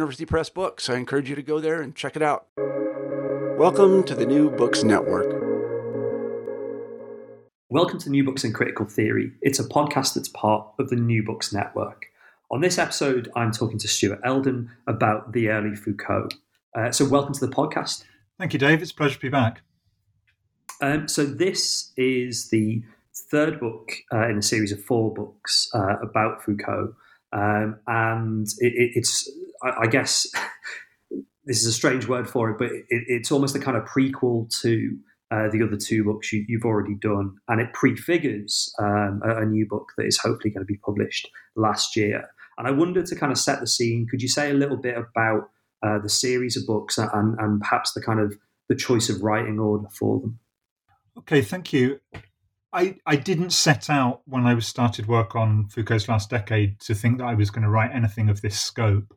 Press books. I encourage you to go there and check it out. Welcome to the New Books Network. Welcome to New Books in Critical Theory. It's a podcast that's part of the New Books Network. On this episode, I'm talking to Stuart Elden about the early Foucault. Uh, so, welcome to the podcast. Thank you, Dave. It's a pleasure to be back. Um, so, this is the third book uh, in a series of four books uh, about Foucault. Um, and it, it's, I, I, guess, this is a strange word for it, but it, it's almost a kind of prequel to uh, the other two books you, have already done, and it prefigures um, a, a, new book that is hopefully going to be published last year. And I wonder to kind of set the scene, could you say a little bit about uh, the series of books and, and perhaps the kind of the choice of writing order for them? Okay, thank you. I, I didn't set out when I started work on Foucault's last decade to think that I was going to write anything of this scope.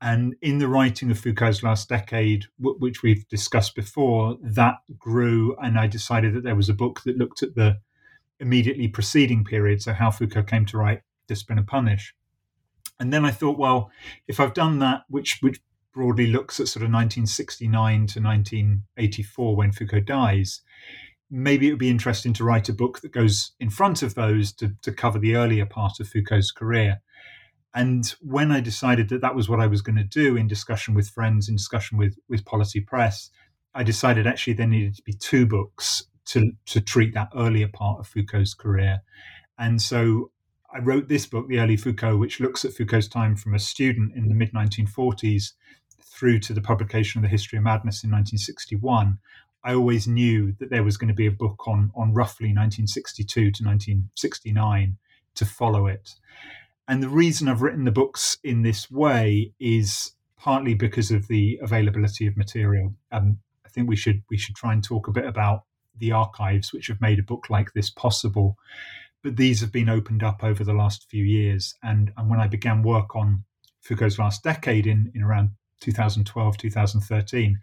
And in the writing of Foucault's last decade, which we've discussed before, that grew, and I decided that there was a book that looked at the immediately preceding period, so how Foucault came to write Discipline and Punish. And then I thought, well, if I've done that, which which broadly looks at sort of 1969 to 1984 when Foucault dies, maybe it would be interesting to write a book that goes in front of those to, to cover the earlier part of Foucault's career. And when I decided that that was what I was going to do in discussion with friends, in discussion with, with Polity Press, I decided actually there needed to be two books to, to treat that earlier part of Foucault's career. And so I wrote this book, The Early Foucault, which looks at Foucault's time from a student in the mid 1940s through to the publication of The History of Madness in 1961. I always knew that there was going to be a book on, on roughly 1962 to 1969 to follow it. And the reason I've written the books in this way is partly because of the availability of material. Um, I think we should we should try and talk a bit about the archives which have made a book like this possible. But these have been opened up over the last few years. And, and when I began work on Foucault's last decade in, in around 2012, 2013,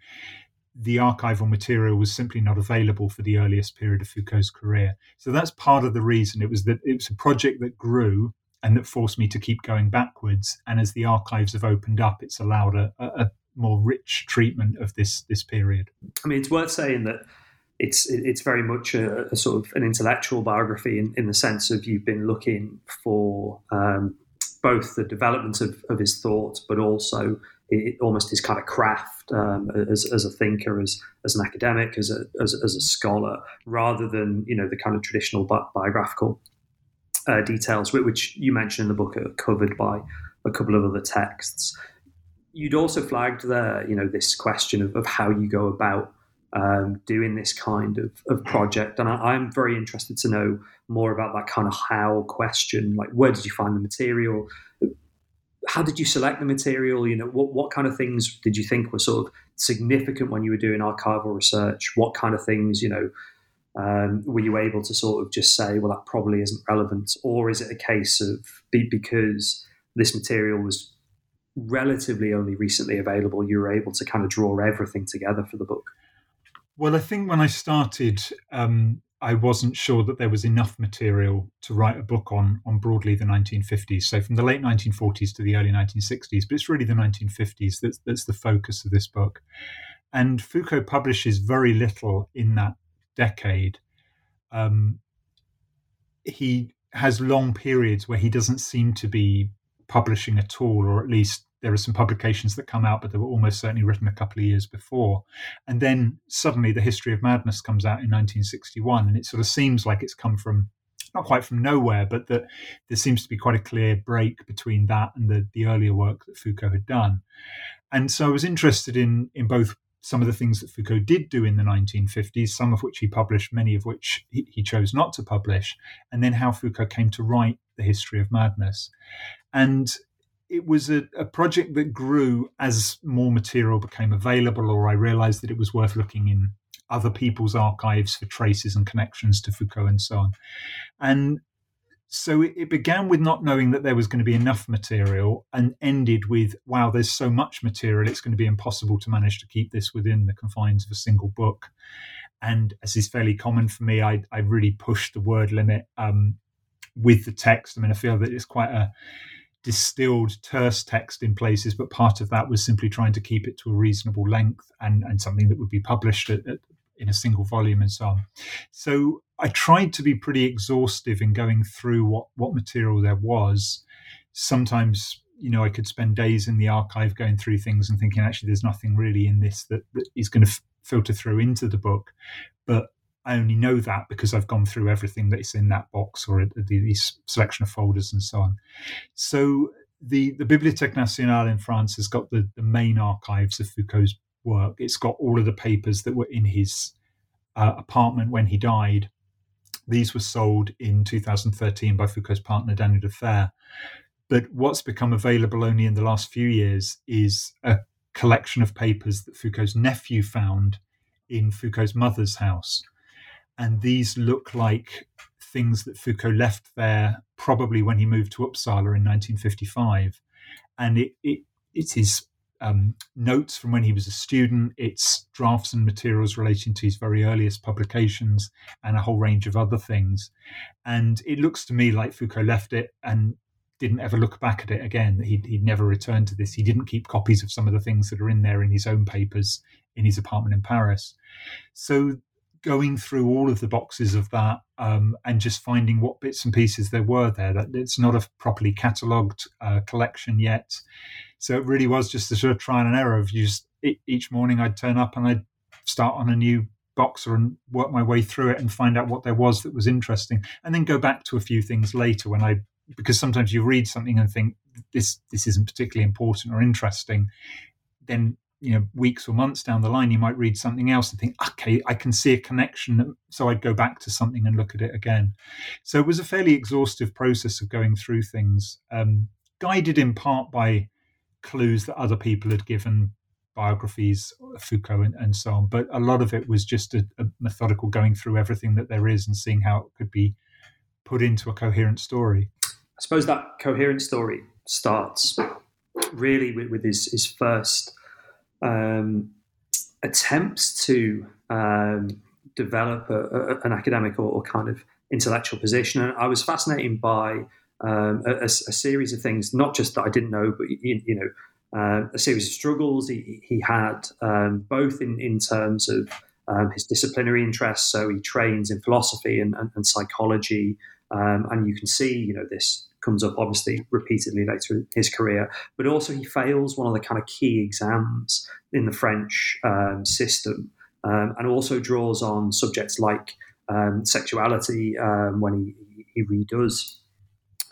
the archival material was simply not available for the earliest period of Foucault's career. So that's part of the reason. It was that it was a project that grew and that forced me to keep going backwards. And as the archives have opened up, it's allowed a, a more rich treatment of this this period. I mean, it's worth saying that it's it's very much a, a sort of an intellectual biography in, in the sense of you've been looking for um, both the development of, of his thought, but also it, almost his kind of craft um, as, as a thinker, as as an academic, as a as, as, a scholar, rather than you know the kind of traditional bi- biographical uh, details, which you mentioned in the book, are covered by a couple of other texts. You'd also flagged there, you know, this question of, of how you go about um, doing this kind of, of project, and I, am very interested to know more about that kind of how question. Like, where did you find the material? How did you select the material? You know, what what kind of things did you think were sort of significant when you were doing archival research? What kind of things, you know, um, were you able to sort of just say, well, that probably isn't relevant? Or is it a case of because this material was relatively only recently available, you were able to kind of draw everything together for the book? Well, I think when I started, um, I wasn't sure that there was enough material to write a book on on broadly the 1950s. So from the late 1940s to the early 1960s, but it's really the 1950s that's that's the focus of this book. And Foucault publishes very little in that decade, um, he has long periods where he doesn't seem to be publishing at all, or at least there are some publications that come out, but they were almost certainly written a couple of years before. And then suddenly the History of Madness comes out in 1961, and it sort of seems like it's come from not quite from nowhere, but that there seems to be quite a clear break between that and the, the earlier work that Foucault had done. And so I was interested in in both some of the things that Foucault did do in the 1950s, some of which he published, many of which he, he chose not to publish, and then how Foucault came to write the history of madness. And it was a, a, project that grew as more material became available, or I realized that it was worth looking in other people's archives for traces and connections to Foucault and so on. And so it, it, began with not knowing that there was going to be enough material and ended with, wow, there's so much material, it's going to be impossible to manage to keep this within the confines of a single book. And as is fairly common for me, I, I really pushed the word limit um, with the text. I mean, I feel that it's quite a distilled, terse text in places, but part of that was simply trying to keep it to a reasonable length and, and something that would be published at, at, in a single volume and so on. So I tried to be pretty exhaustive in going through what what material there was. Sometimes, you know, I could spend days in the archive going through things and thinking, actually, there's nothing really in this that, that is going to f- filter through into the book. But I only know that because I've gone through everything that's in that box or the, the selection of folders and so on. So the, the Bibliothèque Nationale in France has got the, the main archives of Foucault's work. It's got all of the papers that were in his uh, apartment when he died. These were sold in 2013 by Foucault's partner Daniel Defert. But what's become available only in the last few years is a collection of papers that Foucault's nephew found in Foucault's mother's house. And these look like things that Foucault left there probably when he moved to Uppsala in 1955. And it, it, it is um, notes from when he was a student, it's drafts and materials relating to his very earliest publications, and a whole range of other things. And it looks to me like Foucault left it and didn't ever look back at it again. He'd, he'd never returned to this. He didn't keep copies of some of the things that are in there in his own papers in his apartment in Paris. So going through all of the boxes of that um, and just finding what bits and pieces there were there. That it's not a properly catalogued uh, collection yet. So it really was just a sort of trial and error of just each morning I'd turn up and I'd start on a new boxer and work my way through it and find out what there was that was interesting, and then go back to a few things later when I because sometimes you read something and think this this isn't particularly important or interesting, then you know weeks or months down the line you might read something else and think okay i can see a connection. So i'd go back to something and look at it again. So it was a fairly exhaustive process of going through things um, guided in part by clues that other people had given biographies foucault and, and so on but a lot of it was just a, a methodical going through everything that there is and seeing how it could be put into a coherent story i suppose that coherent story starts really with, with his, his first um, attempts to um, develop a, a, an academic or, or, kind of intellectual position. And I was fascinated by um, a, a, series of things, not just that I didn't know, but you, you know, uh, a series of struggles he, he had, um, both in, in terms of um, his disciplinary interests. So he trains in philosophy and, and, and psychology, um, and you can see, you know, this comes up obviously repeatedly later in his career, but also he fails one of the kind of key exams in the French um, system, and also draws on subjects like sexuality when he, he redoes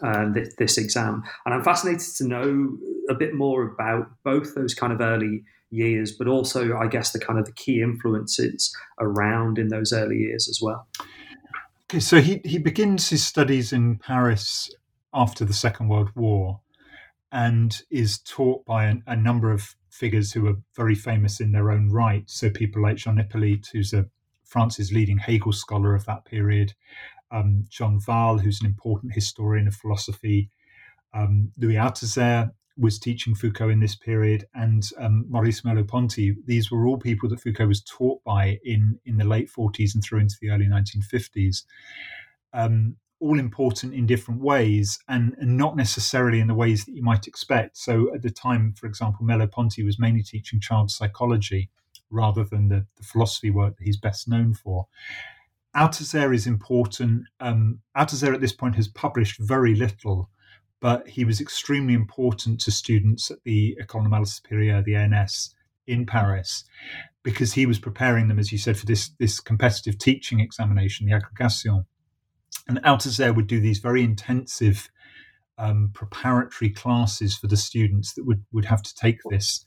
um, this, this, exam. And I'm fascinated to know a bit more about both those kind of early years, but also, I guess, the kind of the key influences around in those early years as well. Okay, so he, he begins his studies in Paris after the Second World War and is taught by a, a, number of figures who are very famous in their own right. So people like Jean Hyppolite, who's a France's leading Hegel scholar of that period, um, Jean Wahl, who's an important historian of philosophy, um, Louis Althusser was teaching Foucault in this period, and um, Maurice Merleau-Ponty. These were all people that Foucault was taught by in in the late 40s and through into the early 1950s. Um, all important in different ways and, and, not necessarily in the ways that you might expect. So at the time, for example, Merleau-Ponty was mainly teaching child psychology rather than the, the philosophy work that he's best known for. Althusser is important. Um, Althusser at this point has published very little, but he was extremely important to students at the École Normale Supérieure, the ENS, in Paris, because he was preparing them, as you said, for this, this competitive teaching examination, the agrégation. And Althusser would do these very intensive um, preparatory classes for the students that would, would have to take this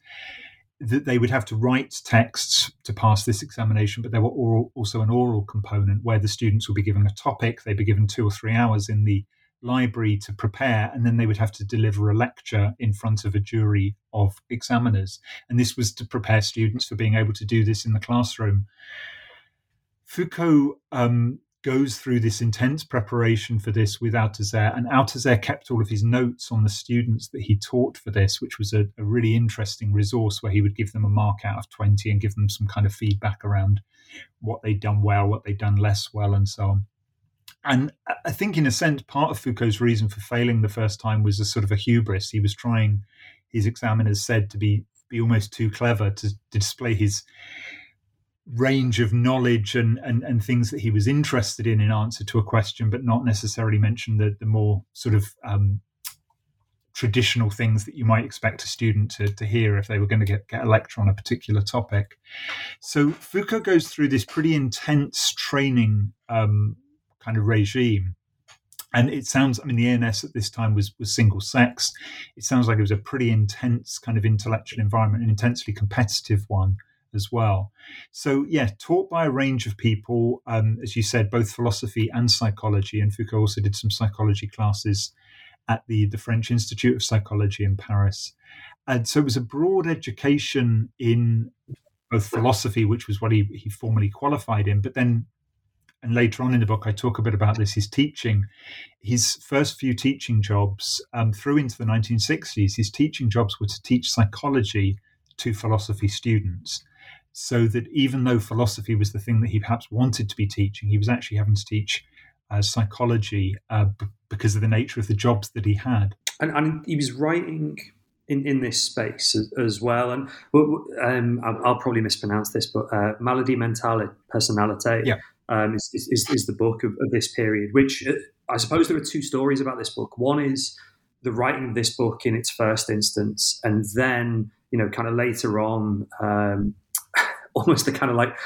that they would have to write texts to pass this examination, but there were oral, also an oral component where the students would be given a topic. They'd be given two or three hours in the library to prepare, and then they would have to deliver a lecture in front of a jury of examiners. And this was to prepare students for being able to do this in the classroom. Foucault um, goes through this intense preparation for this with Althusser, and Althusser kept all of his notes on the students that he taught for this, which was a, a, really interesting resource where he would give them a mark out of 20 and give them some kind of feedback around what they'd done well, what they'd done less well, and so on. And I think, in a sense, part of Foucault's reason for failing the first time was a sort of a hubris. He was trying, his examiners said, to be be almost too clever to, to display his range of knowledge and, and, and things that he was interested in in answer to a question, but not necessarily mention the, the more sort of um, traditional things that you might expect a student to, to hear if they were going to get, get a lecture on a particular topic. So Foucault goes through this pretty intense training um, kind of regime. And it sounds, I mean, the ENS at this time was, was single sex. It sounds like it was a pretty intense kind of intellectual environment, an intensely competitive one as well. So, yeah, taught by a range of people, um, as you said, both philosophy and psychology. And Foucault also did some psychology classes at the, the French Institute of Psychology in Paris. And so it was a broad education in both philosophy, which was what he, he formally qualified in, but then, and later on in the book, I talk a bit about this, his teaching. His first few teaching jobs um, through into the 1960s, his teaching jobs were to teach psychology to philosophy students so that even though philosophy was the thing that he perhaps wanted to be teaching, he was actually having to teach uh, psychology uh, b- because of the nature of the jobs that he had. And, and he was writing in, in this space as, as well. And um, I'll, probably mispronounce this, but uh, Maladie Mentale Personality yeah. um, is, is, is, the book of, of this period, which uh, I suppose there are two stories about this book. One is the writing of this book in its first instance, and then, you know, kind of later on, um, almost a kind of like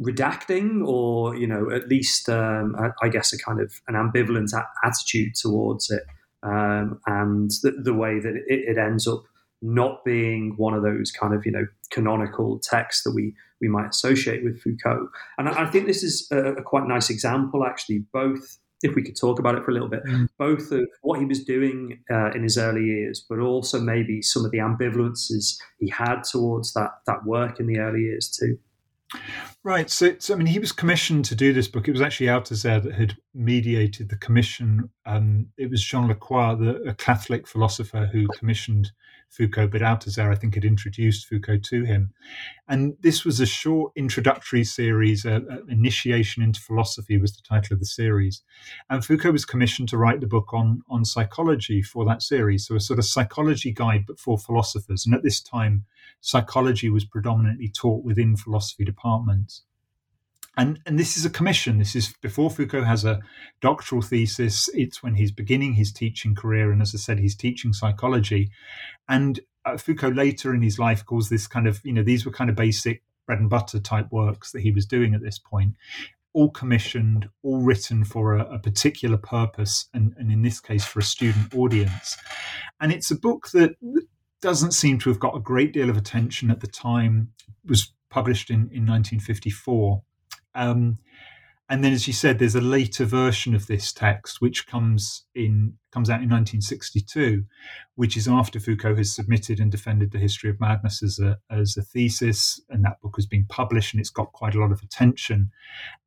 redacting or you know at least um, I, I, guess a kind of an ambivalent a- attitude towards it um, and the, the, way that it, it, ends up not being one of those kind of you know canonical texts that we we might associate with Foucault. And I, I think this is a, a, quite nice example actually both if we could talk about it for a little bit, mm. both of what he was doing uh, in his early years, but also maybe some of the ambivalences he had towards that that work in the early years too. Right. So, so I mean, he was commissioned to do this book. It was actually Althusser that had mediated the commission. Um, it was Jean Lacroix, the, a Catholic philosopher, who commissioned Foucault, but Althusser, I think, had introduced Foucault to him. And this was a short introductory series, uh, uh, Initiation into Philosophy was the title of the series. And Foucault was commissioned to write the book on, on psychology for that series. So a sort of psychology guide, but for philosophers. And at this time, psychology was predominantly taught within philosophy departments and and this is a commission. This is before Foucault has a doctoral thesis. It's when he's beginning his teaching career, and as I said, he's teaching psychology. And uh, Foucault later in his life calls this kind of you know these were kind of basic bread and butter type works that he was doing at this point, all commissioned, all written for a, a particular purpose, and, and in this case for a student audience. And it's a book that doesn't seem to have got a great deal of attention at the time. It was published in, in 1954 um, and then, as you said, there's a later version of this text which comes in comes out in 1962, which is after Foucault has submitted and defended the history of madness as a as a thesis, and that book has been published and it's got quite a lot of attention.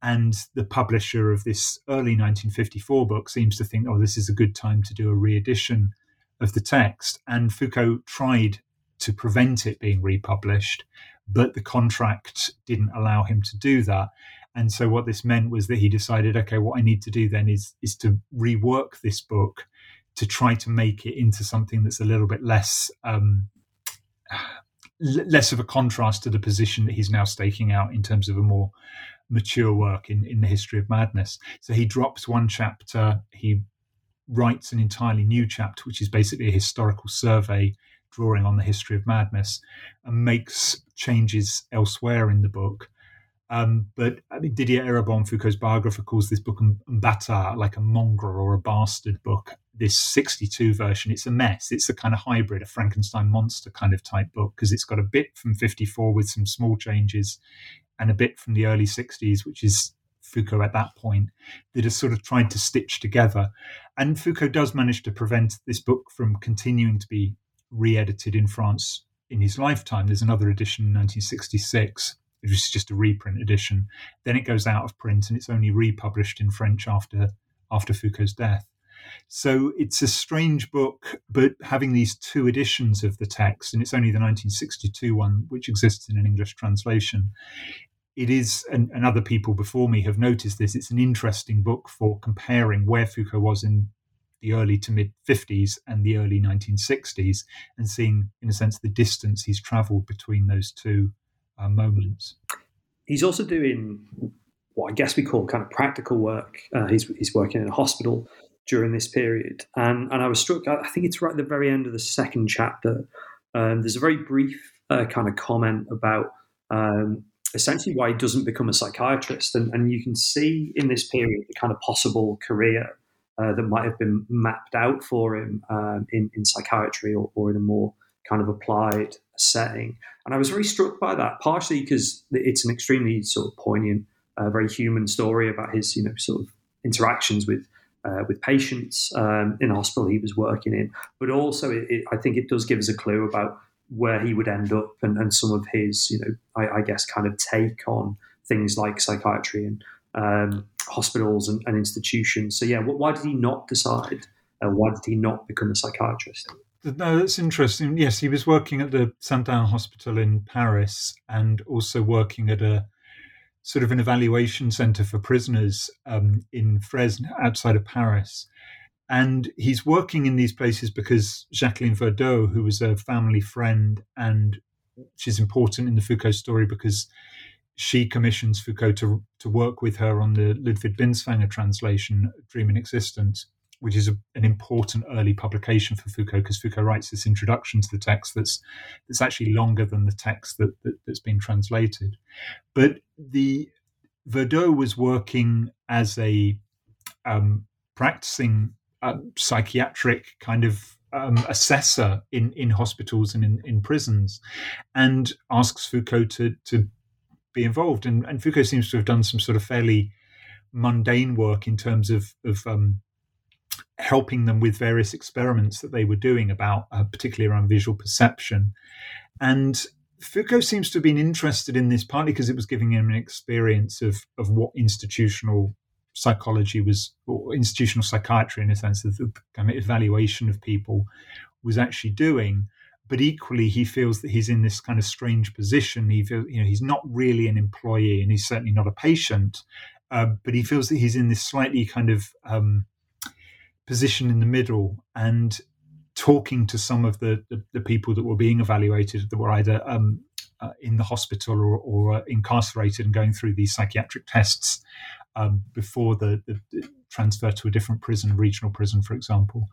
And the publisher of this early 1954 book seems to think, oh, this is a good time to do a re-edition of the text. And Foucault tried to prevent it being republished, but the contract didn't allow him to do that. And so what this meant was that he decided, okay, what I need to do then is is to rework this book to try to make it into something that's a little bit less um, less of a contrast to the position that he's now staking out in terms of a more mature work in, in the history of madness. So he drops one chapter, he writes an entirely new chapter, which is basically a historical survey drawing on the history of madness, and makes changes elsewhere in the book. Um, but I mean, Didier Eribon, Foucault's biographer, calls this book un bâtard, like a mongrel or a bastard book. This 62 version, it's a mess. It's a kind of hybrid, a Frankenstein monster kind of type book, because it's got a bit from 54 with some small changes and a bit from the early 60s, which is Foucault at that point, that are sort of tried to stitch together. And Foucault does manage to prevent this book from continuing to be re edited in France in his lifetime. There's another edition in 1966 which is just a reprint edition. Then it goes out of print and it's only republished in French after after Foucault's death. So it's a strange book, but having these two editions of the text, and it's only the 1962 one which exists in an English translation. It is, and, and other people before me have noticed this. It's an interesting book for comparing where Foucault was in the early to mid 50s and the early 1960s, and seeing, in a sense, the distance he's travelled between those two uh, moments. He's also doing what I guess we call kind of practical work. Uh, he's, he's working in a hospital during this period. And, and I was struck, I think it's right at the very end of the second chapter. Um, there's a very brief uh, kind of comment about um, essentially why he doesn't become a psychiatrist. And, and you can see in this period the kind of possible career uh, that might have been mapped out for him um, in, in psychiatry or, or in a more kind of applied setting. And I was very struck by that, partially because it's an extremely sort of poignant, uh, very human story about his, you know, sort of interactions with uh, with patients um, in hospital he was working in, but also it, it, I think it does give us a clue about where he would end up and, and some of his, you know, I, I, guess kind of take on things like psychiatry and um, hospitals and, and, institutions. So yeah, why did he not decide? Uh, why did he not become a psychiatrist? No, that's interesting. Yes, he was working at the Sainte-Anne Hospital in Paris and also working at a sort of an evaluation center for prisoners um, in Fresnes outside of Paris. And he's working in these places because Jacqueline Verdeaux, who was a family friend, and she's important in the Foucault story because she commissions Foucault to, to work with her on the Ludwig Binswanger translation, Dream and Existence which is a, an important early publication for Foucault because Foucault writes this introduction to the text that's that's actually longer than the text that, that has been translated. But the Verdeaux was working as a um, practicing uh, psychiatric kind of um, assessor in, in hospitals and in, in prisons, and asks Foucault to to be involved. And, and Foucault seems to have done some sort of fairly mundane work in terms of of um, helping them with various experiments that they were doing about, uh, particularly around visual perception. And Foucault seems to have been interested in this partly because it was giving him an experience of, of what institutional psychology was, or institutional psychiatry in a sense, of the kind of evaluation of people was actually doing. But equally, he feels that he's in this kind of strange position. He feels, you know, he's not really an employee, and he's certainly not a patient. Uh, but he feels that he's in this slightly kind of um, position in the middle and talking to some of the, the, the people that were being evaluated that were either um, uh, in the hospital or, or uh, incarcerated and going through these psychiatric tests um, before the, the, the, transfer to a different prison, a regional prison, for example.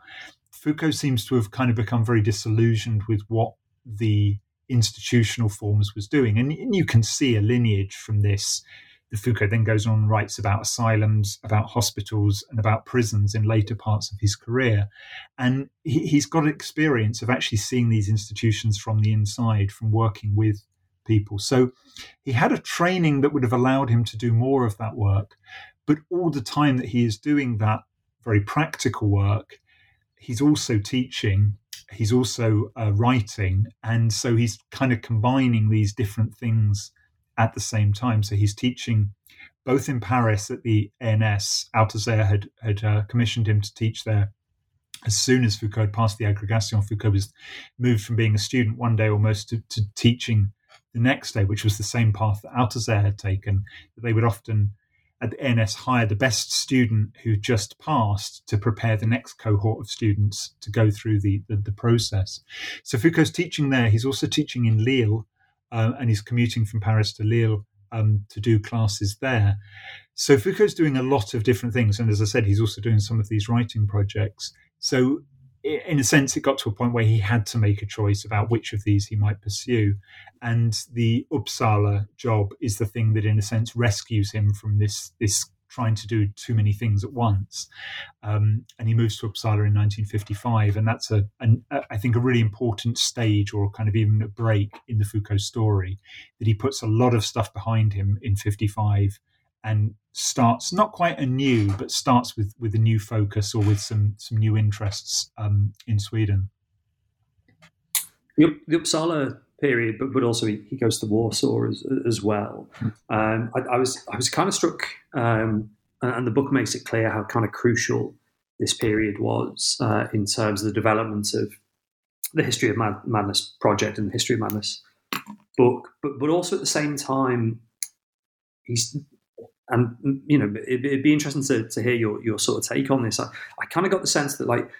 Foucault seems to have kind of become very disillusioned with what the institutional forms was doing. And, and you can see a lineage from this the Foucault then goes on and writes about asylums, about hospitals, and about prisons in later parts of his career. And he, has got experience of actually seeing these institutions from the inside, from working with people. So he had a training that would have allowed him to do more of that work. But all the time that he is doing that very practical work, he's also teaching he's also uh, writing and so he's kind of combining these different things at the same time. So he's teaching both in Paris at the ENS. Althusser had, had uh, commissioned him to teach there. As soon as Foucault had passed the agrégation, Foucault was moved from being a student one day almost to, to teaching the next day, which was the same path that Althusser had taken. That they would often at the ENS hire the best student who just passed to prepare the next cohort of students to go through the, the, the process. So Foucault's teaching there. He's also teaching in Lille uh, and he's commuting from Paris to Lille um, to do classes there. So Foucault's doing a lot of different things, and as I said, he's also doing some of these writing projects. So in a sense, it got to a point where he had to make a choice about which of these he might pursue. And the Uppsala job is the thing that, in a sense, rescues him from this this trying to do too many things at once. Um, and he moves to Uppsala in 1955, and that's a, an, a, I think, a really important stage or kind of even a break in the Foucault story. That he puts a lot of stuff behind him in 55 and starts not quite anew, but starts with with a new focus or with some some new interests um, in Sweden. The, the Uppsala period, but but also he, he goes to Warsaw as, as well. Hmm. Um, I, I, was I was kind of struck, um, and the book makes it clear how kind of crucial this period was uh, in terms of the development of the history of Mad, madness project and the history of madness book, but but also at the same time, he's and you know it'd, it'd be interesting to, to hear your your sort of take on this. I, I kind of got the sense that like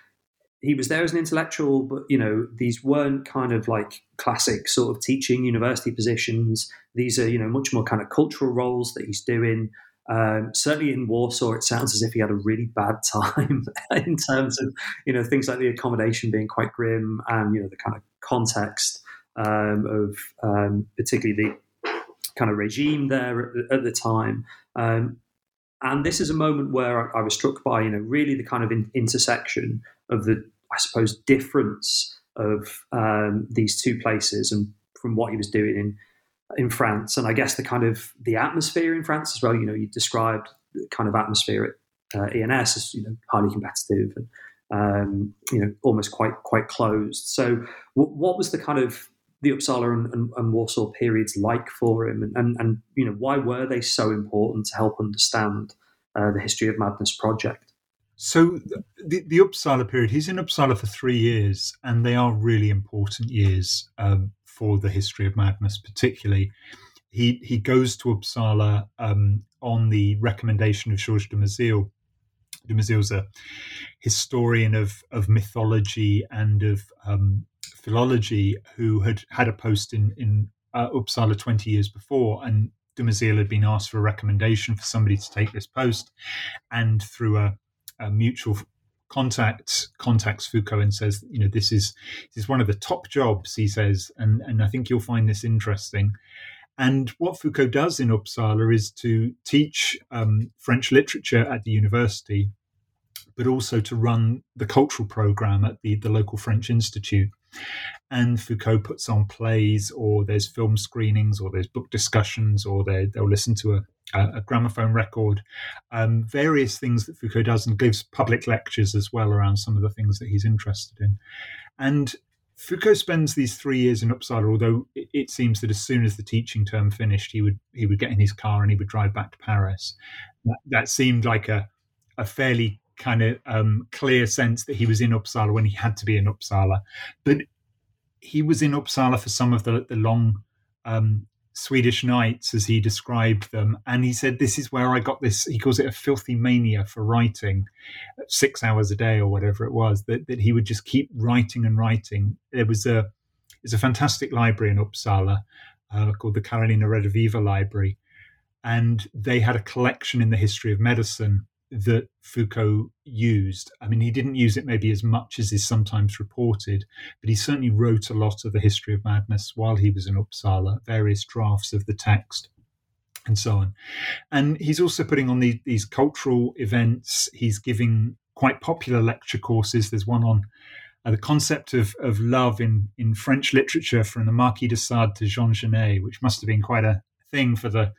he was there as an intellectual, but you know these weren't kind of like classic sort of teaching university positions. These are you know much more kind of cultural roles that he's doing. Um, certainly in Warsaw, it sounds as if he had a really bad time in terms of you know things like the accommodation being quite grim and you know the kind of context um, of um, particularly the kind of regime there at, at the time. Um, and this is a moment where I, I, was struck by you know really the kind of in, intersection of the I suppose, difference of um, these two places and from what he was doing in in France, and I guess the kind of the atmosphere in France as well. You know, you described the kind of atmosphere at uh, ENS as you know highly competitive and um, you know almost quite quite closed. So, w- what was the kind of the Uppsala and, and, and, Warsaw periods like for him, and, and, and you know why were they so important to help understand uh, the history of madness project? So the, the Uppsala period, he's in Uppsala for three years, and they are really important years um, for the history of madness, particularly. He he goes to Uppsala um, on the recommendation of Georges Dumézil. Dumézil's a historian of, of mythology and of um, philology who had had a post in, in uh, Uppsala 20 years before, and Dumézil had been asked for a recommendation for somebody to take this post, and through a a mutual contact contacts Foucault and says, you know, this is this is one of the top jobs, he says, and and I think you'll find this interesting. And what Foucault does in Uppsala is to teach um, French literature at the university, but also to run the cultural program at the, the local French Institute. And Foucault puts on plays, or there's film screenings, or there's book discussions, or they, they'll listen to a, a, a gramophone record, um, various things that Foucault does, and gives public lectures as well around some of the things that he's interested in. And Foucault spends these three years in Uppsala, although it, seems that as soon as the teaching term finished, he would he would get in his car and he would drive back to Paris. That, that seemed like a a fairly kind of um, clear sense that he was in Uppsala when he had to be in Uppsala, but he was in Uppsala for some of the the long um, Swedish nights, as he described them. And he said, This is where I got this. He calls it a filthy mania for writing, six hours a day or whatever it was, that, that he would just keep writing and writing. There was a, there's a fantastic library in Uppsala uh, called the Carolina Rediviva Library. And they had a collection in the history of medicine that Foucault used. I mean, he didn't use it maybe as much as is sometimes reported, but he certainly wrote a lot of the history of madness while he was in Uppsala, various drafts of the text and so on. And he's also putting on the, these cultural events. He's giving quite popular lecture courses. There's one on uh, the concept of, of love in, in French literature from the Marquis de Sade to Jean Genet, which must have been quite a thing for the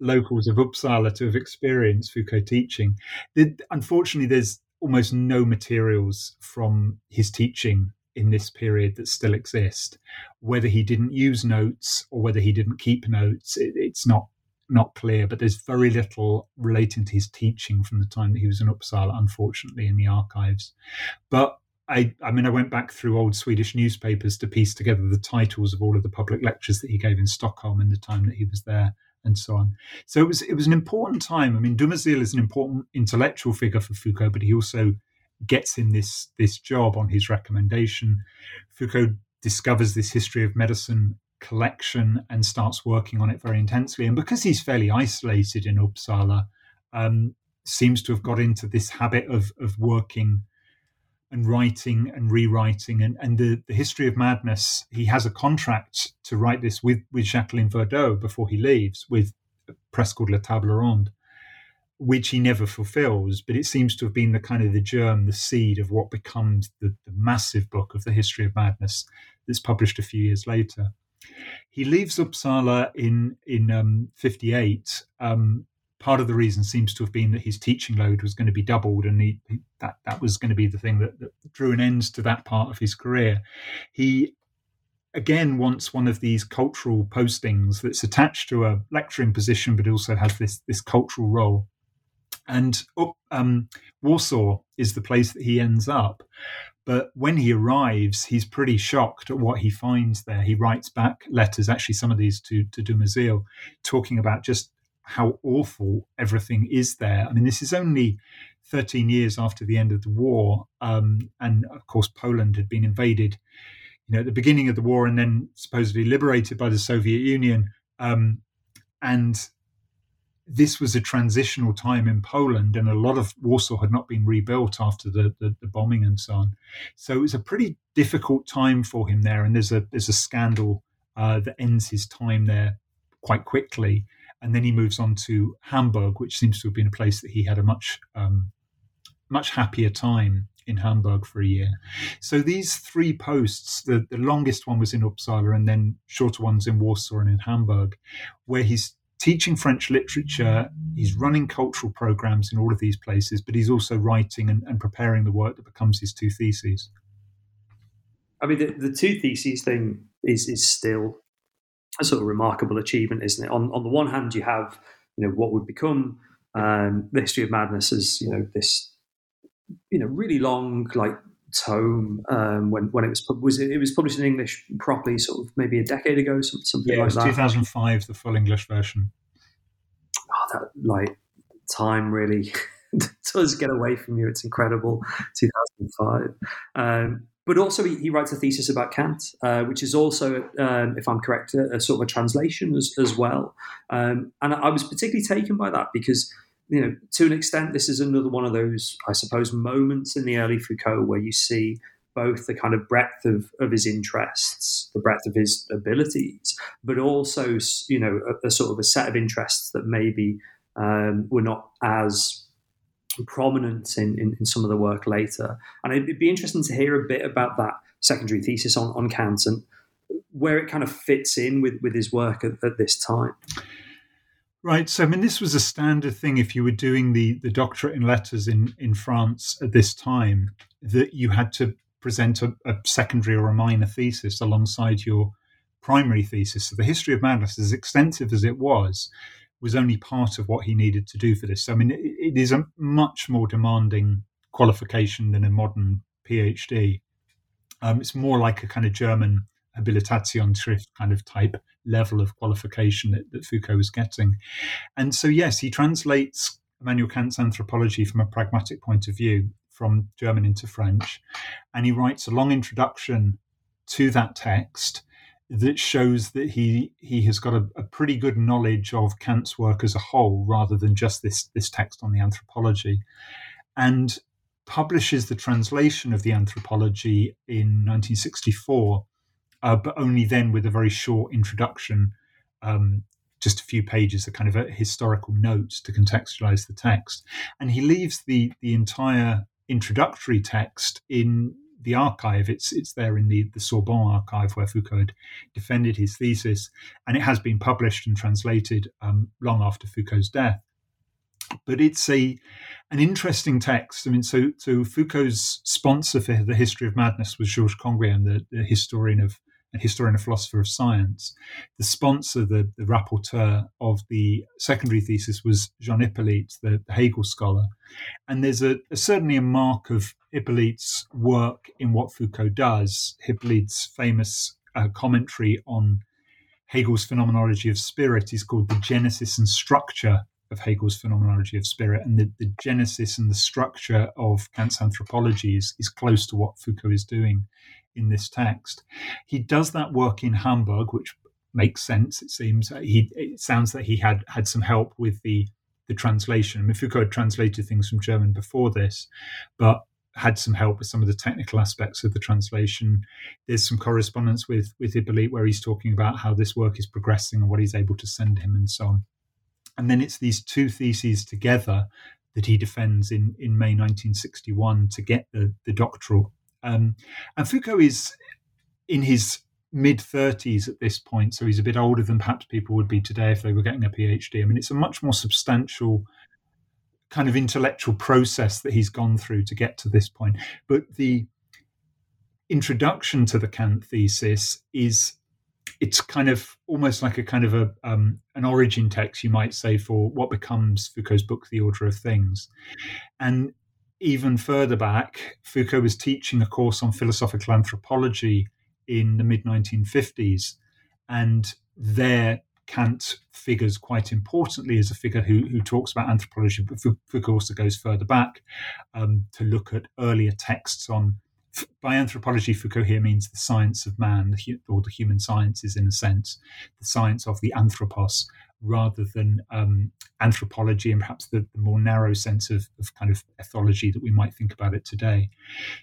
locals of Uppsala to have experienced Foucault teaching. unfortunately, there's almost no materials from his teaching in this period that still exist. Whether he didn't use notes or whether he didn't keep notes, it, it's not not clear. But there's very little relating to his teaching from the time that he was in Uppsala, unfortunately, in the archives. But I, I mean, I went back through old Swedish newspapers to piece together the titles of all of the public lectures that he gave in Stockholm in the time that he was there and so on. So it was it was an important time. I mean, Dumézil is an important intellectual figure for Foucault, but he also gets in this this job on his recommendation. Foucault discovers this history of medicine collection and starts working on it very intensely. And because he's fairly isolated in Uppsala, um, seems to have got into this habit of of working and writing and rewriting and, and the, the history of madness he has a contract to write this with with jacqueline verdeaux before he leaves with a press called la table ronde which he never fulfills but it seems to have been the kind of the germ the seed of what becomes the, the massive book of the history of madness that's published a few years later. He leaves uppsala in in um, 58 um, part of the reason seems to have been that his teaching load was going to be doubled, and he, that that was going to be the thing that, that drew an end to that part of his career. He again wants one of these cultural postings that's attached to a lecturing position, but also has this this cultural role. And um, Warsaw is the place that he ends up. But when he arrives, he's pretty shocked at what he finds there. He writes back letters, actually, some of these to, to Dumézil, talking about just how awful everything is there. I mean, this is only 13 years after the end of the war. Um, and of course, Poland had been invaded, you know, at the beginning of the war and then supposedly liberated by the Soviet Union. Um, and this was a transitional time in Poland, and a lot of Warsaw had not been rebuilt after the, the, the bombing and so on. So it was a pretty difficult time for him there. And there's a there's a scandal uh, that ends his time there quite quickly and then he moves on to Hamburg, which seems to have been a place that he had a much um, much happier time in Hamburg for a year. So these three posts, the, the longest one was in Uppsala, and then shorter ones in Warsaw and in Hamburg, where he's teaching French literature, he's running cultural programs in all of these places, but he's also writing and, and preparing the work that becomes his two theses. I mean, the, the two theses thing is is still a sort of remarkable achievement, isn't it? On on the one hand, you have you know what would become um, the history of madness as you know this you know really long like tome um, when when it was was it, it, was published in English properly sort of maybe a decade ago something yeah, like that. 2005 the full English version. Oh, that like time really does get away from you. It's incredible. 2005. Um, but also, he, he, writes a thesis about Kant, uh, which is also, um, if I'm correct, a, a, sort of a translation as, as well. Um, and I was particularly taken by that because, you know, to an extent, this is another one of those, I suppose, moments in the early Foucault where you see both the kind of breadth of, of his interests, the breadth of his abilities, but also, you know, a, a sort of a set of interests that maybe um, were not as prominent in, in, in, some of the work later. And it'd be interesting to hear a bit about that secondary thesis on, on Kant and where it kind of fits in with, with his work at, at this time. Right. So, I mean, this was a standard thing if you were doing the, the doctorate in letters in, in France at this time, that you had to present a, a secondary or a minor thesis alongside your primary thesis. So, the history of madness, as extensive as it was, was only part of what he needed to do for this. So, I mean, it, it is a much more demanding qualification than a modern PhD. Um, it's more like a kind of German Habilitation kind of type level of qualification that, that Foucault was getting. And so, yes, he translates Immanuel Kant's anthropology from a pragmatic point of view from German into French. And he writes a long introduction to that text that shows that he he has got a, a, pretty good knowledge of Kant's work as a whole, rather than just this this text on the anthropology, and publishes the translation of the anthropology in 1964, uh, but only then with a very short introduction, um, just a few pages, a kind of a historical notes to contextualize the text, and he leaves the the entire introductory text in the archive. It's it's there in the, the Sorbonne archive where Foucault had defended his thesis, and it has been published and translated um, long after Foucault's death. But it's a an interesting text. I mean, so so Foucault's sponsor for the history of madness was Georges Canguilhem, the, the historian of a historian and philosopher of science. The sponsor, the, the rapporteur of the secondary thesis was Jean Hyppolite, the, the Hegel scholar. And there's a, a, certainly a mark of Hyppolite's work in what Foucault does. Hyppolite's famous uh, commentary on Hegel's phenomenology of spirit is called The Genesis and Structure of Hegel's phenomenology of spirit. And the, the genesis and the structure of Kant's anthropology is, is close to what Foucault is doing in this text. He does that work in Hamburg, which makes sense. It seems he it sounds that he had had some help with the the translation. Foucault had translated things from German before this, but had some help with some of the technical aspects of the translation. There's some correspondence with with Hyppolite where he's talking about how this work is progressing and what he's able to send him and so on. And then it's these two theses together that he defends in, in May 1961 to get the, the doctoral. Um, and Foucault is in his mid 30s at this point, so he's a bit older than perhaps people would be today if they were getting a PhD. I mean, it's a much more substantial kind of intellectual process that he's gone through to get to this point. But the introduction to the Kant thesis is it's kind of almost like a kind of a um, an origin text, you might say, for what becomes Foucault's book, The Order of Things. And even further back, Foucault was teaching a course on philosophical anthropology in the mid 1950s, and there Kant figures quite importantly as a figure who, who talks about anthropology, but Foucault also goes further back um, to look at earlier texts on. By anthropology, Foucault here means the science of man, or the human sciences in a sense, the science of the anthropos, rather than um, anthropology and perhaps the, the more narrow sense of, of, kind of ethology that we might think about it today.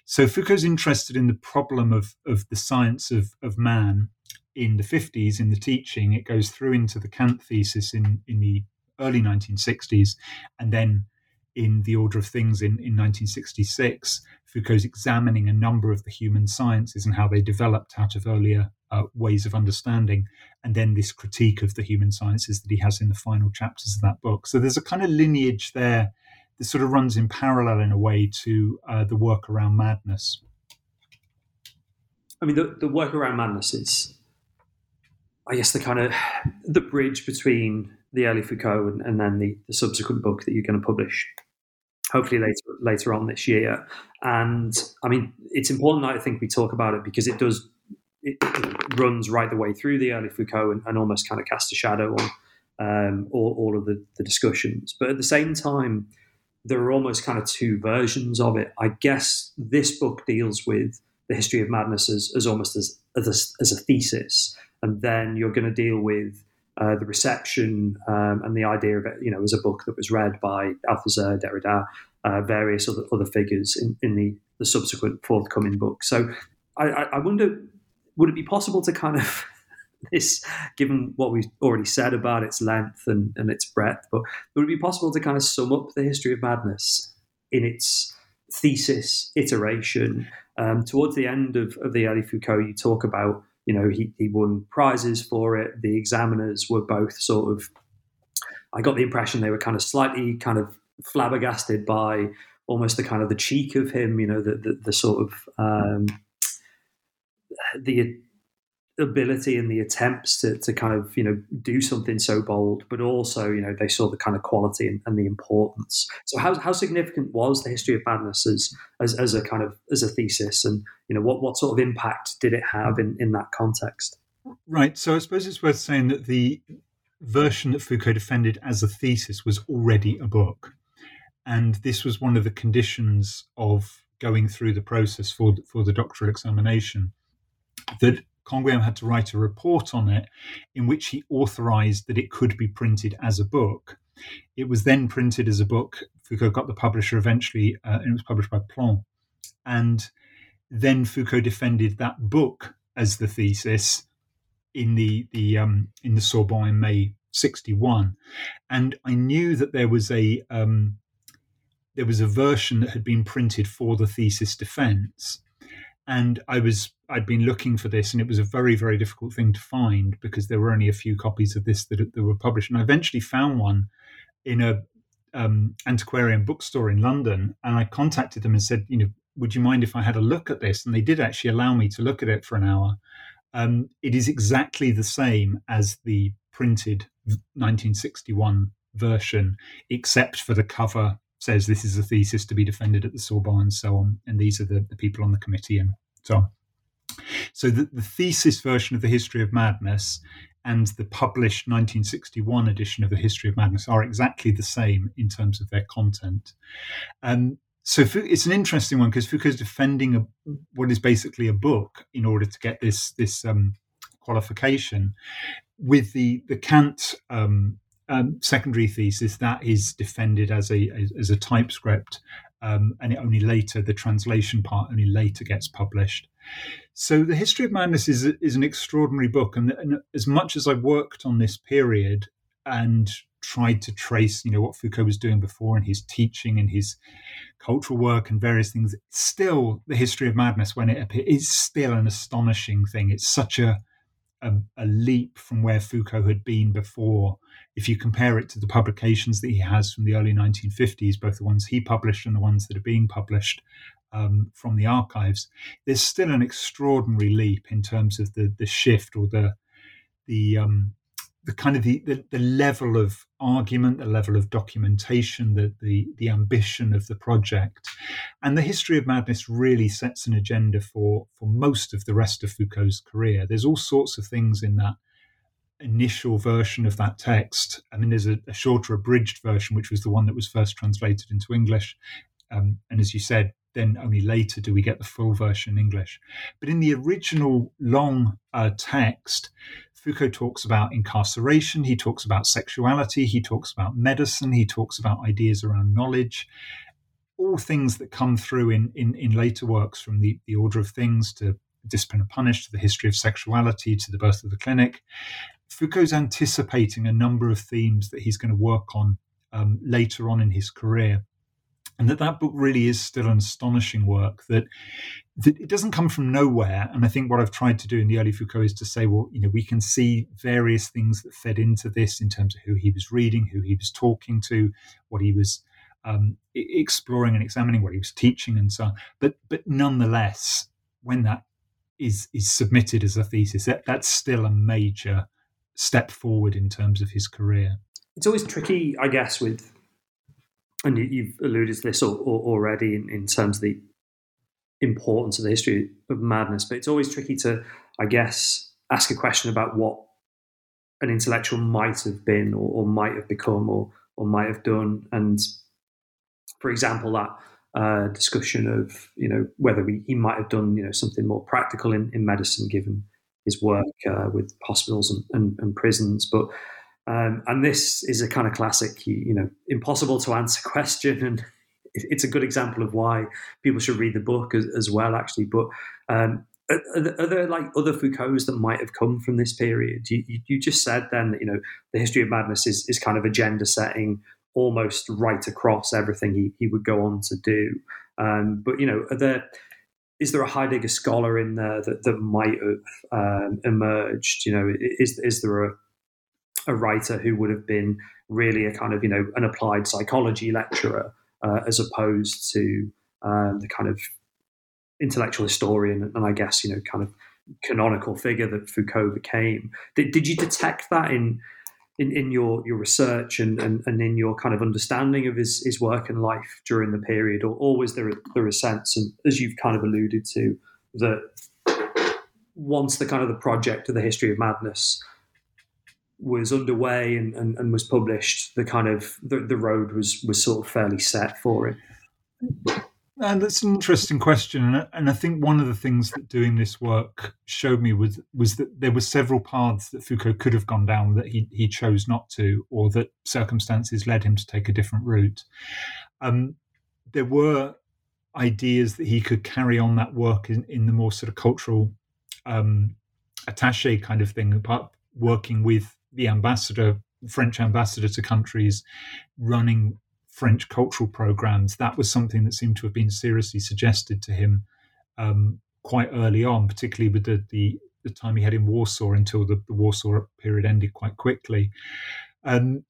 So Foucault's interested in the problem of, of the science of, of man in the 50s in the teaching. It goes through into the Kant thesis in, in the early 1960s. And then in The Order of Things in, in 1966, Foucault's examining a number of the human sciences and how they developed out of earlier uh, ways of understanding. And then this critique of the human sciences that he has in the final chapters of that book. So there's a kind of lineage there that sort of runs in parallel in a way to uh, the work around madness. I mean, the, the work around madness is I guess the kind of the bridge between the early Foucault and, and then the, the, subsequent book that you're going to publish, hopefully later later on this year. And I mean, it's important I think we talk about it because it does it, runs right the way through the early Foucault and, and almost kind of casts a shadow on um, all, all of the, the discussions. But at the same time, there are almost kind of two versions of it. I guess this book deals with the history of madness as, as almost as, as a, as a thesis and then you're going to deal with uh, the reception um, and the idea of it, you know, as a book that was read by Althusser, Derrida, uh, various other, other figures in, in the, the subsequent forthcoming book. So I, I wonder, would it be possible to kind of this, given what we've already said about its length and, and its breadth, but would it be possible to kind of sum up the history of madness in its thesis iteration? Um, towards the end of, of the early Foucault, you talk about you know, he, he won prizes for it. The examiners were both sort of, I got the impression they were kind of slightly kind of flabbergasted by almost the kind of the cheek of him, you know, the, the, the sort of, um, the ability and the attempts to, to kind of you know do something so bold but also you know they saw the kind of quality and, and, the importance. So how, how significant was the history of madness as, as as a kind of as a thesis? And you know what what sort of impact did it have in in that context? Right. So i suppose it's worth saying that the version that foucault defended as a thesis was already a book. And this was one of the conditions of going through the process for for the doctoral examination that Canguilhem had to write a report on it in which he authorized that it could be printed as a book. It was then printed as a book. Foucault got the publisher eventually, uh, and it was published by Plon. And then Foucault defended that book as the thesis in the the um, in the Sorbonne in May '61, and I knew that there was a um, there was a version that had been printed for the thesis defense, and I was I'd been looking for this, and it was a very very difficult thing to find because there were only a few copies of this that, that were published, and I eventually found one in a um, antiquarian bookstore in London, and I contacted them and said, you know, would you mind if I had a look at this? And they did actually allow me to look at it for an hour. Um, it is exactly the same as the printed 1961 version, except for the cover says this is a thesis to be defended at the Sorbonne and so on. And these are the, the people on the committee and so on. So the, the thesis version of the History of Madness and the published 1961 edition of the History of Madness are exactly the same in terms of their content. Um, so it's an interesting one because Foucault is defending a, what is basically a book in order to get this this um, qualification. with the the Kant um, um, secondary thesis, that is defended as a as a TypeScript, um, and it only later the translation part only later gets published. So the history of madness is is an extraordinary book, and, and as much as I worked on this period and tried to trace, you know, what Foucault was doing before and his teaching and his cultural work and various things, still the history of madness when it appears is still an astonishing thing. It's such a, a, a leap from where Foucault had been before. If you compare it to the publications that he has from the early 1950s, both the ones he published and the ones that are being published um, from the archives, there's still an extraordinary leap in terms of the the shift or the the um, the kind of the, the, the, level of argument, the level of documentation, the, the, the ambition of the project. And the history of madness really sets an agenda for, for most of the rest of Foucault's career. There's all sorts of things in that initial version of that text. I mean, there's a, a shorter, abridged version, which was the one that was first translated into English. Um, and as you said, then only later do we get the full version in English. But in the original long uh, text, Foucault talks about incarceration, he talks about sexuality, he talks about medicine, he talks about ideas around knowledge, all things that come through in, in, in later works from the, the Order of Things to Discipline and Punish to the history of sexuality to the birth of the clinic. Foucault's anticipating a number of themes that he's going to work on um, later on in his career and that that book really is still an astonishing work that, that it doesn't come from nowhere. And i think what i've tried to do in the early foucault is to say well you know we can see various things that fed into this in terms of who he was reading who he was talking to what he was um, exploring and examining what he was teaching and so on. But but nonetheless when that is is submitted as a thesis that, that's still a major step forward in terms of his career. It's always tricky i guess with and you've alluded to this already in, terms of the importance of the history of madness, but it's always tricky to, I guess, ask a question about what an intellectual might have been or, or might have become or, or might have done. And for example, that uh, discussion of you know whether he might have done you know something more practical in, in medicine given his work uh, with hospitals and, and, and prisons, but um, and this is a kind of classic, you, know, impossible to answer question, and it's a good example of why people should read the book as, as well, actually. But um, are, are, there like other Foucaults that might have come from this period? You, you, just said then that you know the history of madness is, is kind of agenda setting, almost right across everything he, he would go on to do. Um, but you know, are there is there a Heidegger scholar in there that, that might have um, emerged? You know, is is there a a writer who would have been really a kind of you know an applied psychology lecturer uh, as opposed to um, the kind of intellectual historian and I guess you know kind of canonical figure that Foucault became. Did, did you detect that in in, in your, your research and, and, and in your kind of understanding of his, his work and life during the period, or, or was there a, there a sense, and as you've kind of alluded to, that once the kind of the project of the history of madness was underway and, and, and, was published, the kind of the, the road was was sort of fairly set for it. And that's an interesting question, and I think one of the things that doing this work showed me was was that there were several paths that Foucault could have gone down that he he chose not to, or that circumstances led him to take a different route. Um, there were ideas that he could carry on that work in, in the more sort of cultural um, attaché kind of thing, working with the ambassador, French ambassador to countries, running French cultural programs. That was something that seemed to have been seriously suggested to him um, quite early on, particularly with the, the, the time he had in Warsaw until the, the Warsaw period ended quite quickly. Um,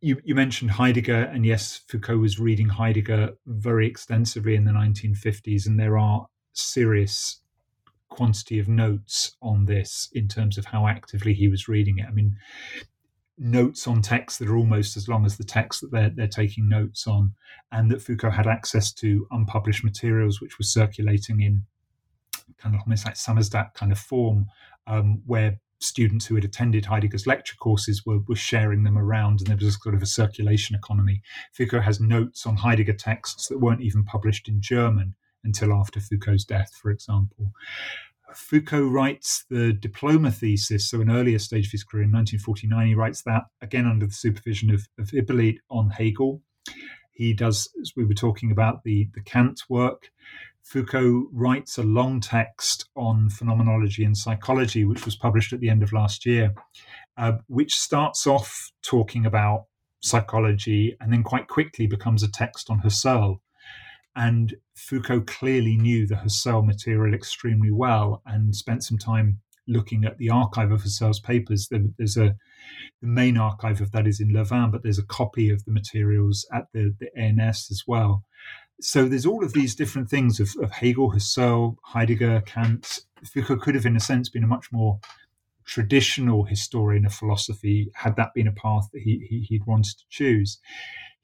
you, you, mentioned Heidegger, and yes, Foucault was reading Heidegger very extensively in the 1950s, and there are serious quantity of notes on this in terms of how actively he was reading it. I mean, notes on text that are almost as long as the text that they're, they're taking notes on, and that Foucault had access to unpublished materials which were circulating in kind of almost like Samizdat kind of form, um, where students who had attended Heidegger's lecture courses were, were sharing them around, and there was sort of a circulation economy. Foucault has notes on Heidegger texts that weren't even published in German until after Foucault's death, for example. Foucault writes the diploma thesis, so an earlier stage of his career in 1949. He writes that again under the supervision of, of Hyppolite on Hegel. He does, as we were talking about, the, the Kant work. Foucault writes a long text on phenomenology and psychology, which was published at the end of last year, uh, which starts off talking about psychology and then quite quickly becomes a text on Husserl. And Foucault clearly knew the Husserl material extremely well and spent some time looking at the archive of Husserl's papers. There's a the main archive of that is in Louvain, but there's a copy of the materials at the, the ENS as well. So there's all of these different things of, of Hegel, Husserl, Heidegger, Kant. Foucault could have, in a sense, been a much more traditional historian of philosophy had that been a path that he, he, he'd wanted to choose.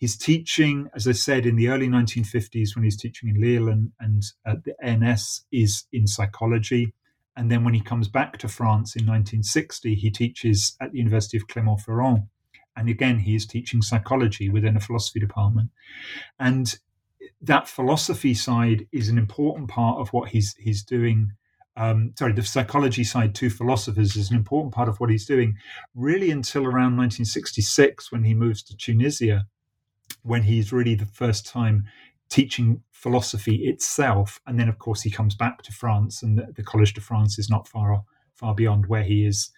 His teaching, as I said, in the early 1950s when he's teaching in Lille and, and at the ENS is in psychology. And then when he comes back to France in 1960, he teaches at the University of Clermont-Ferrand. And again, he is teaching psychology within a philosophy department. And that philosophy side is an important part of what he's he's doing. Um, sorry, the psychology side to philosophers is an important part of what he's doing, really until around 1966 when he moves to Tunisia, when he's really the first time teaching philosophy itself. And then, of course, he comes back to France, and the, the Collège de France is not far far beyond where he is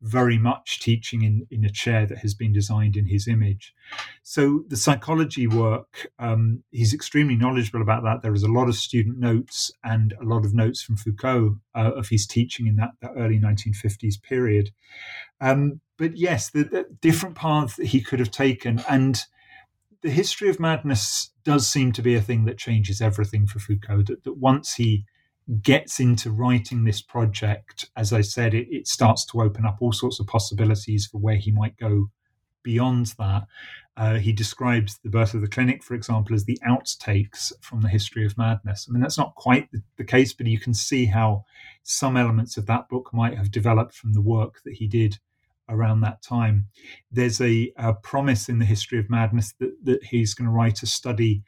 very much teaching in, in a chair that has been designed in his image. So the psychology work, um, he's extremely knowledgeable about that. There is a lot of student notes and a lot of notes from Foucault uh, of his teaching in that, that early 1950s period. Um, but yes, the, the different paths that he could have taken and the history of madness does seem to be a thing that changes everything for Foucault. That, that once he gets into writing this project, as I said, it, it, starts to open up all sorts of possibilities for where he might go beyond that. Uh, he describes the birth of the clinic, for example, as the outtakes from the history of madness. I mean, that's not quite the, the case, but you can see how some elements of that book might have developed from the work that he did around that time. There's a, a promise in the history of madness that, that he's going to write a study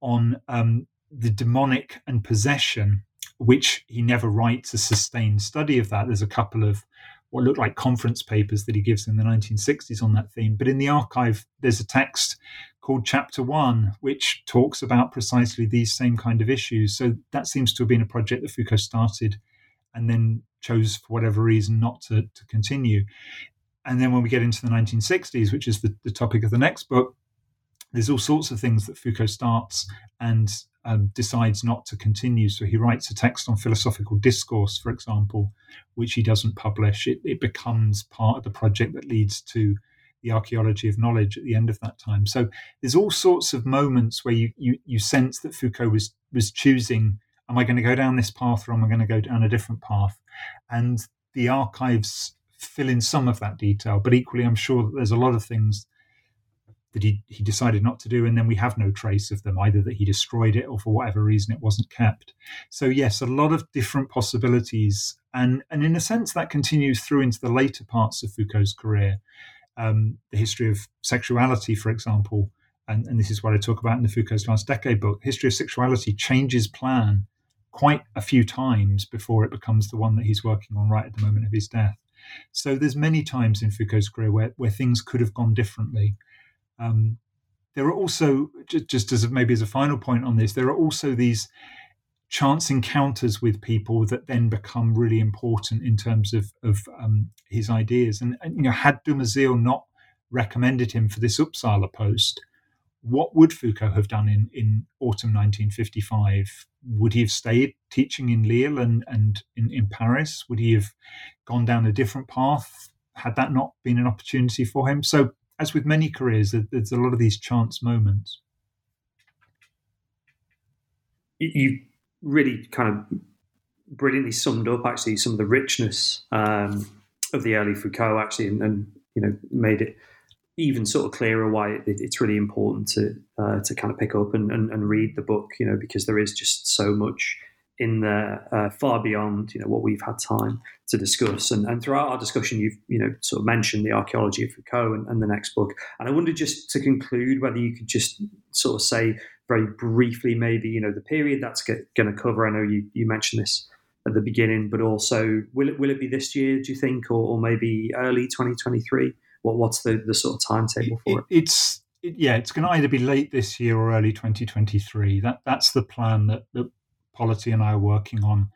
on um, the demonic and possession which he never writes a sustained study of that. There's a couple of what look like conference papers that he gives in the 1960s on that theme. But in the archive, there's a text called Chapter One, which talks about precisely these same kind of issues. So that seems to have been a project that Foucault started and then chose, for whatever reason, not to, to continue. And then when we get into the 1960s, which is the, the topic of the next book, there's all sorts of things that Foucault starts and um, decides not to continue. So he writes a text on philosophical discourse, for example, which he doesn't publish. It, it becomes part of the project that leads to the archaeology of knowledge at the end of that time. So there's all sorts of moments where you you, you sense that Foucault was was choosing: Am I going to go down this path, or am I going to go down a different path? And the archives fill in some of that detail, but equally, I'm sure that there's a lot of things that he, he decided not to do, and then we have no trace of them, either that he destroyed it or for whatever reason it wasn't kept. So, yes, a lot of different possibilities. And, and in a sense, that continues through into the later parts of Foucault's career. Um, the history of sexuality, for example, and, and this is what I talk about in the Foucault's Last Decade book, history of sexuality changes plan quite a few times before it becomes the one that he's working on right at the moment of his death. So there's many times in Foucault's career where, where things could have gone differently. Um, there are also, just as maybe as a final point on this, there are also these chance encounters with people that then become really important in terms of, of um, his ideas. And, and, you know, had Dumézil not recommended him for this Uppsala post, what would Foucault have done in, in autumn 1955? Would he have stayed teaching in Lille and, and in, in Paris? Would he have gone down a different path? Had that not been an opportunity for him? So as with many careers, there's a lot of these chance moments. You really kind of brilliantly summed up actually some of the richness um, of the early Foucault actually, and, and, you know made it even sort of clearer why it, it's really important to uh, to kind of pick up and, and, and, read the book, you know, because there is just so much in there uh, far beyond you know what we've had time to discuss. And, and throughout our discussion, you've you know sort of mentioned the archaeology of Foucault and, and the next book. And I wonder just to conclude whether you could just sort of say very briefly, maybe you know the period that's going to cover. I know you you mentioned this at the beginning, but also will it will it be this year? Do you think, or, or maybe early 2023? What what's the, the sort of timetable for it? it it's it, yeah, it's going to either be late this year or early 2023. That that's the plan that that Polity and I are working on.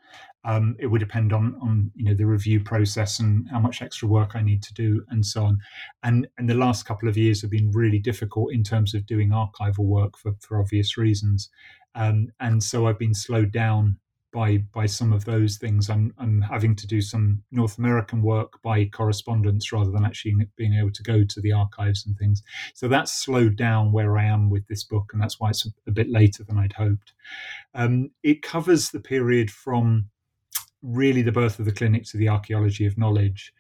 Um, it would depend on on you know the review process and how much extra work I need to do and so on. And and the last couple of years have been really difficult in terms of doing archival work for for obvious reasons. Um, and so I've been slowed down by by some of those things. I'm I'm having to do some North American work by correspondence rather than actually being able to go to the archives and things. So that's slowed down where I am with this book, and that's why it's a, a bit later than I'd hoped. Um, it covers the period from really the birth of the clinic to the archaeology of knowledge,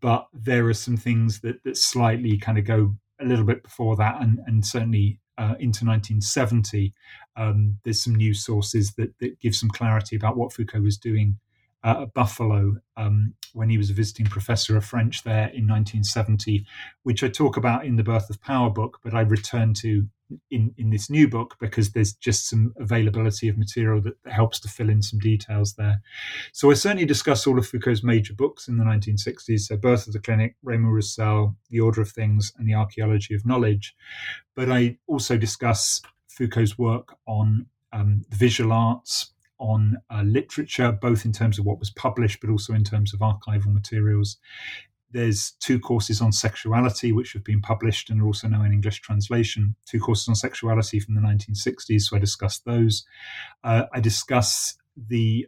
but there are some things that that slightly kind of go a little bit before that, and and certainly uh, into 1970, um, there's some news sources that, that give some clarity about what Foucault was doing uh, at Buffalo um, when he was a visiting professor of French there in 1970, which I talk about in the Birth of Power book, but I return to in, in this new book because there's just some availability of material that, that helps to fill in some details there. So I certainly discuss all of Foucault's major books in the 1960s, so Birth of the Clinic, Raymond Roussel, The Order of Things, and The Archaeology of Knowledge. But I also discuss Foucault's work on um, visual arts, on uh, literature, both in terms of what was published, but also in terms of archival materials. There's two courses on sexuality, which have been published and are also now in English translation. Two courses on sexuality from the 1960s, so I discuss those. Uh, I discuss the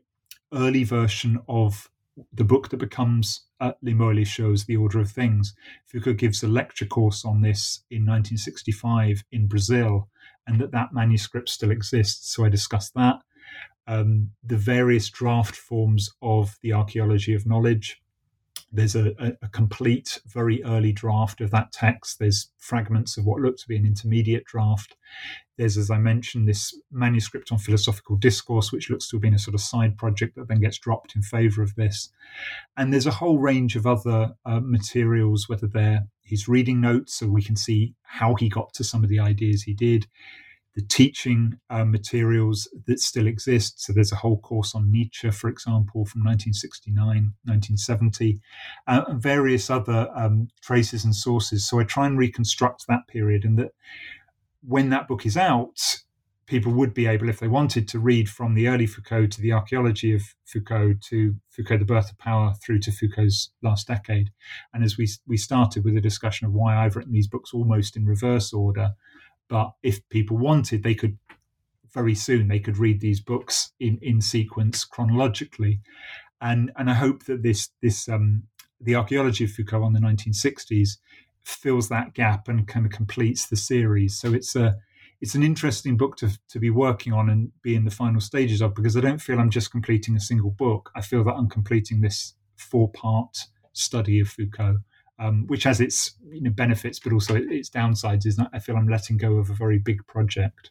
early version of the book that becomes uh, les Choses, The Order of Things. Foucault gives a lecture course on this in 1965 in Brazil, and that that manuscript still exists. So I discuss that um, the various draft forms of the archaeology of knowledge. There's a, a, a, complete, very early draft of that text. There's fragments of what looked to be an intermediate draft. There's, as I mentioned, this manuscript on philosophical discourse, which looks to have been a sort of side project that then gets dropped in favor of this. And there's a whole range of other uh, materials, whether they're his reading notes, so we can see how he got to some of the ideas he did the teaching uh, materials that still exist. So there's a whole course on Nietzsche, for example, from 1969, 1970, uh, and various other um, traces and sources. So I try and reconstruct that period, and that when that book is out, people would be able, if they wanted, to read from the early Foucault to the archaeology of Foucault to Foucault, the birth of power, through to Foucault's last decade. And as we we started with a discussion of why I've written these books almost in reverse order, but if people wanted, they could very soon they could read these books in in sequence chronologically, and and I hope that this this um, the archaeology of Foucault on the 1960s fills that gap and kind of completes the series. So it's a it's an interesting book to, to be working on and be in the final stages of because I don't feel I'm just completing a single book. I feel that I'm completing this four part study of Foucault um, which has its you know, benefits, but also its downsides. Is I feel I'm letting go of a very big project.